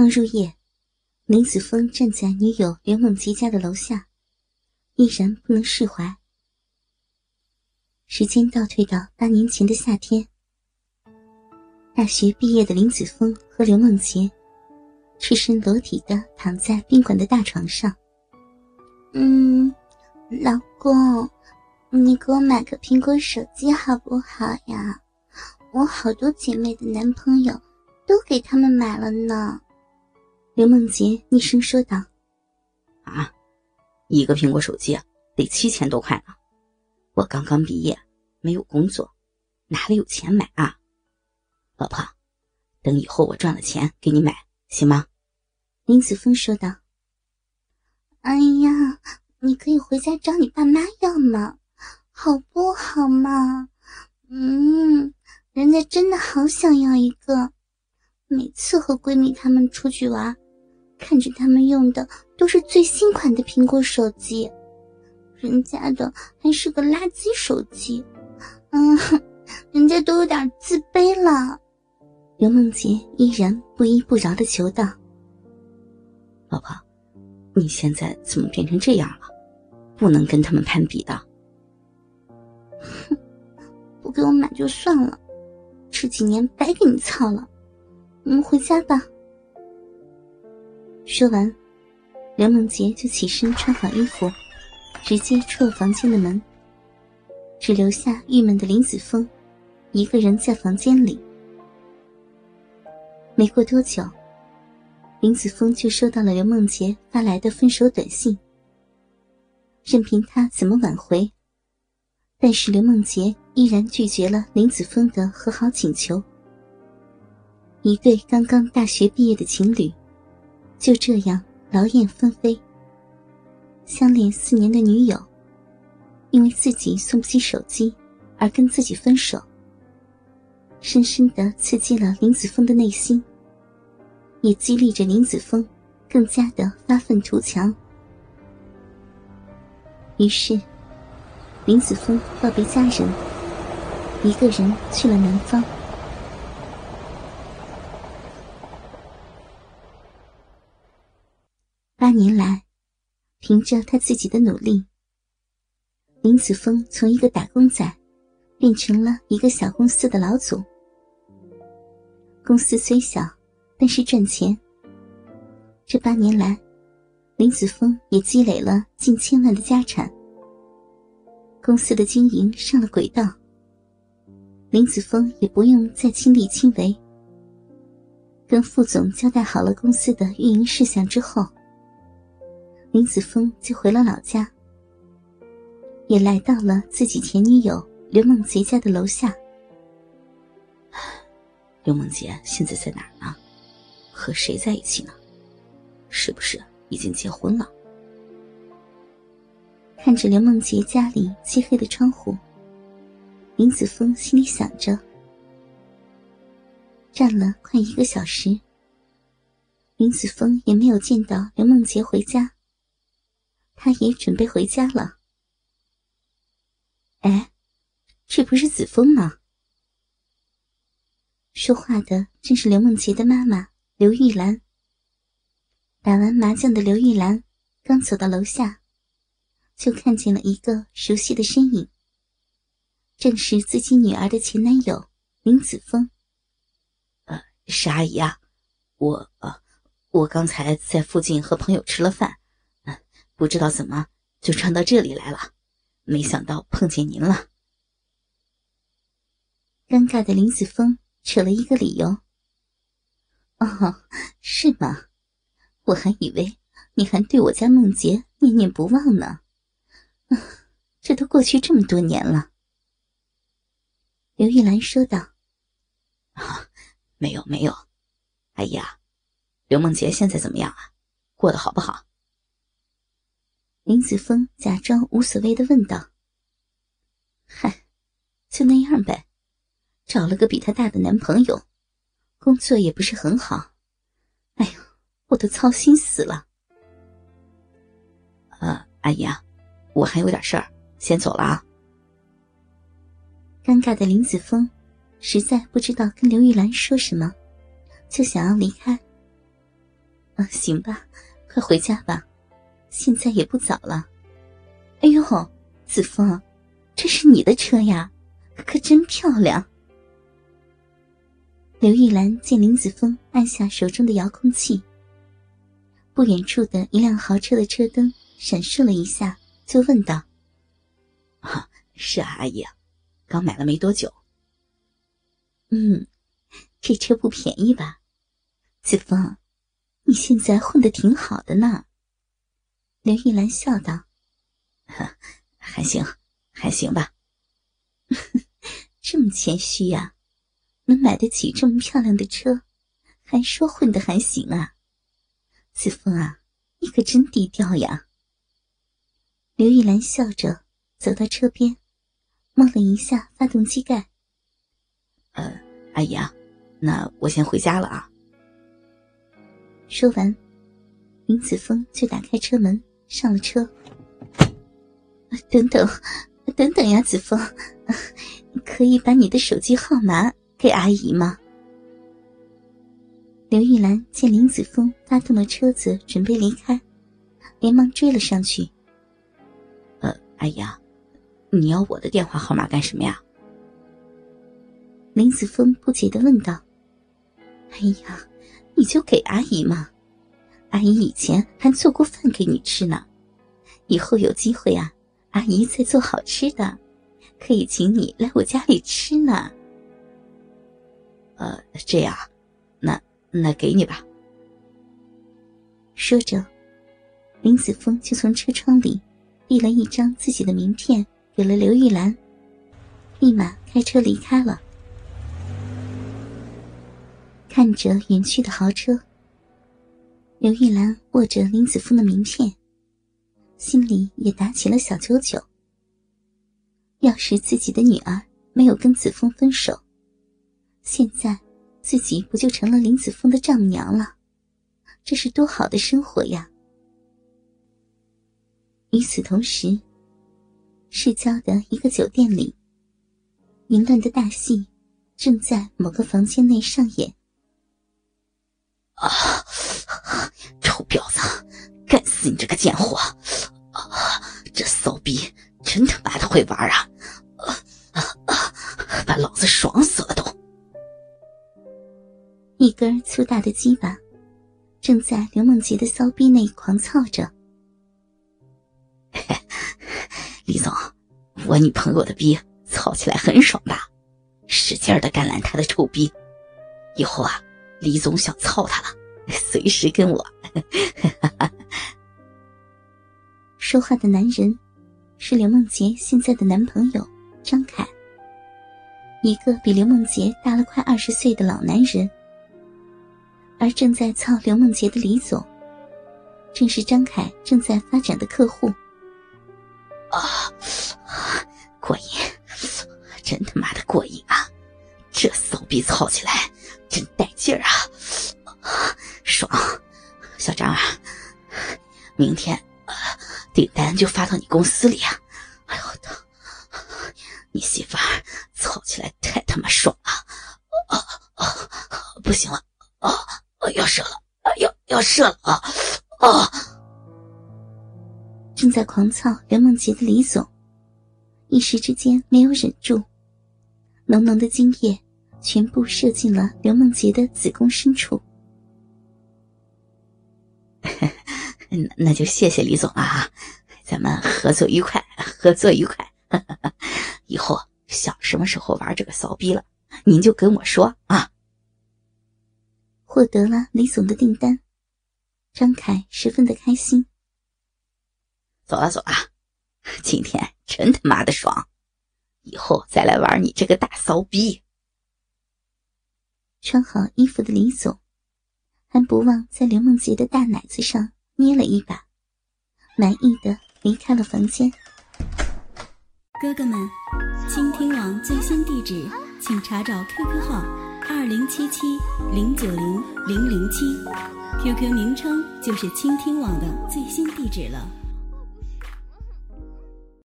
刚入夜，林子峰站在女友刘梦洁家的楼下，依然不能释怀。时间倒退到八年前的夏天，大学毕业的林子峰和刘梦洁赤身裸体的躺在宾馆的大床上。嗯，老公，你给我买个苹果手机好不好呀？我好多姐妹的男朋友都给他们买了呢。刘梦洁厉声说道：“啊，一个苹果手机得七千多块呢！我刚刚毕业，没有工作，哪里有钱买啊？老婆，等以后我赚了钱给你买，行吗？”林子峰说道。“哎呀，你可以回家找你爸妈要嘛，好不好嘛？嗯，人家真的好想要一个。”每次和闺蜜她们出去玩，看着他们用的都是最新款的苹果手机，人家的还是个垃圾手机，嗯，人家都有点自卑了。刘梦洁依然不依不饶的求道：“老婆，你现在怎么变成这样了？不能跟他们攀比的。”哼，不给我买就算了，这几年白给你操了。我们回家吧。说完，刘梦洁就起身穿好衣服，直接出了房间的门，只留下郁闷的林子峰一个人在房间里。没过多久，林子峰就收到了刘梦洁发来的分手短信。任凭他怎么挽回，但是刘梦洁依然拒绝了林子峰的和好请求。一对刚刚大学毕业的情侣，就这样劳燕分飞。相恋四年的女友，因为自己送不起手机而跟自己分手，深深的刺激了林子峰的内心，也激励着林子峰更加的发愤图强。于是，林子峰告别家人，一个人去了南方。八年来，凭着他自己的努力，林子峰从一个打工仔变成了一个小公司的老总。公司虽小，但是赚钱。这八年来，林子峰也积累了近千万的家产。公司的经营上了轨道，林子峰也不用再亲力亲为。跟副总交代好了公司的运营事项之后。林子峰就回了老家，也来到了自己前女友刘梦洁家的楼下。刘梦洁现在在哪儿呢？和谁在一起呢？是不是已经结婚了？看着刘梦洁家里漆黑的窗户，林子峰心里想着。站了快一个小时，林子峰也没有见到刘梦洁回家。他也准备回家了。哎，这不是子枫吗？说话的正是刘梦洁的妈妈刘玉兰。打完麻将的刘玉兰刚走到楼下，就看见了一个熟悉的身影，正是自己女儿的前男友林子峰。呃，是阿姨啊，我呃，我刚才在附近和朋友吃了饭。不知道怎么就穿到这里来了，没想到碰见您了。尴尬的林子峰扯了一个理由：“哦，是吗？我还以为你还对我家梦洁念念不忘呢。这都过去这么多年了。”刘玉兰说道：“啊，没有没有，阿姨啊，刘梦洁现在怎么样啊？过得好不好？”林子峰假装无所谓的问道：“嗨，就那样呗，找了个比他大的男朋友，工作也不是很好。哎呦，我都操心死了。”呃，阿姨啊，我还有点事儿，先走了啊。尴尬的林子峰实在不知道跟刘玉兰说什么，就想要离开。啊，行吧，快回家吧，现在也不早了。哎呦，子枫，这是你的车呀，可真漂亮。刘玉兰见林子峰按下手中的遥控器，不远处的一辆豪车的车灯闪烁了一下，就问道：“啊，是啊，阿姨，刚买了没多久。嗯，这车不便宜吧？子枫，你现在混的挺好的呢。”刘玉兰笑道：“还行，还行吧。这么谦虚呀？”能买得起这么漂亮的车，还说混的还行啊？子枫啊，你可真低调呀！刘玉兰笑着走到车边，摸了一下发动机盖。呃，阿姨啊，那我先回家了啊。说完，林子峰就打开车门上了车。等等，等等呀，子枫，可以把你的手机号码。给阿姨吗？刘玉兰见林子峰发动了车子，准备离开，连忙追了上去。呃，阿姨啊，你要我的电话号码干什么呀？林子峰不解的问道。哎呀，你就给阿姨嘛，阿姨以前还做过饭给你吃呢，以后有机会啊，阿姨再做好吃的，可以请你来我家里吃呢。呃，这样，那那给你吧。说着，林子峰就从车窗里递了一张自己的名片给了刘玉兰，立马开车离开了。看着远去的豪车，刘玉兰握着林子峰的名片，心里也打起了小九九。要是自己的女儿没有跟子峰分手，现在，自己不就成了林子峰的丈母娘了？这是多好的生活呀！与此同时，市郊的一个酒店里，淫乱的大戏正在某个房间内上演。啊！臭婊子，干死你这个贱货！啊！这骚逼真他妈的会玩啊！啊啊！把老子爽死了都！一根粗大的鸡巴，正在刘梦洁的骚逼内狂操着。李总，我女朋友的逼操起来很爽吧，使劲的干烂他的臭逼。以后啊，李总想操他了，随时跟我。说话的男人是刘梦洁现在的男朋友张凯，一个比刘梦洁大了快二十岁的老男人。而正在操刘梦洁的李总，正是张凯正在发展的客户。啊，过瘾，真他妈的过瘾啊！这骚逼操起来真带劲儿啊，爽！小张啊，明天订单就发到你公司里啊！哎呦疼！你媳妇儿操起来太他妈爽了！啊啊，不行了！啊！要射了！要要射了啊！啊！正在狂操刘梦洁的李总，一时之间没有忍住，浓浓的精液全部射进了刘梦洁的子宫深处。那那就谢谢李总了啊！咱们合作愉快，合作愉快。以后想什么时候玩这个骚逼了，您就跟我说啊。获得了李总的订单，张凯十分的开心。走了走了，今天真他妈的爽，以后再来玩你这个大骚逼。穿好衣服的李总，还不忘在刘梦洁的大奶子上捏了一把，满意的离开了房间。哥哥们，倾听网最新地址，请查找 QQ 号。二零七七零九零零零七，QQ 名称就是倾听网的最新地址了。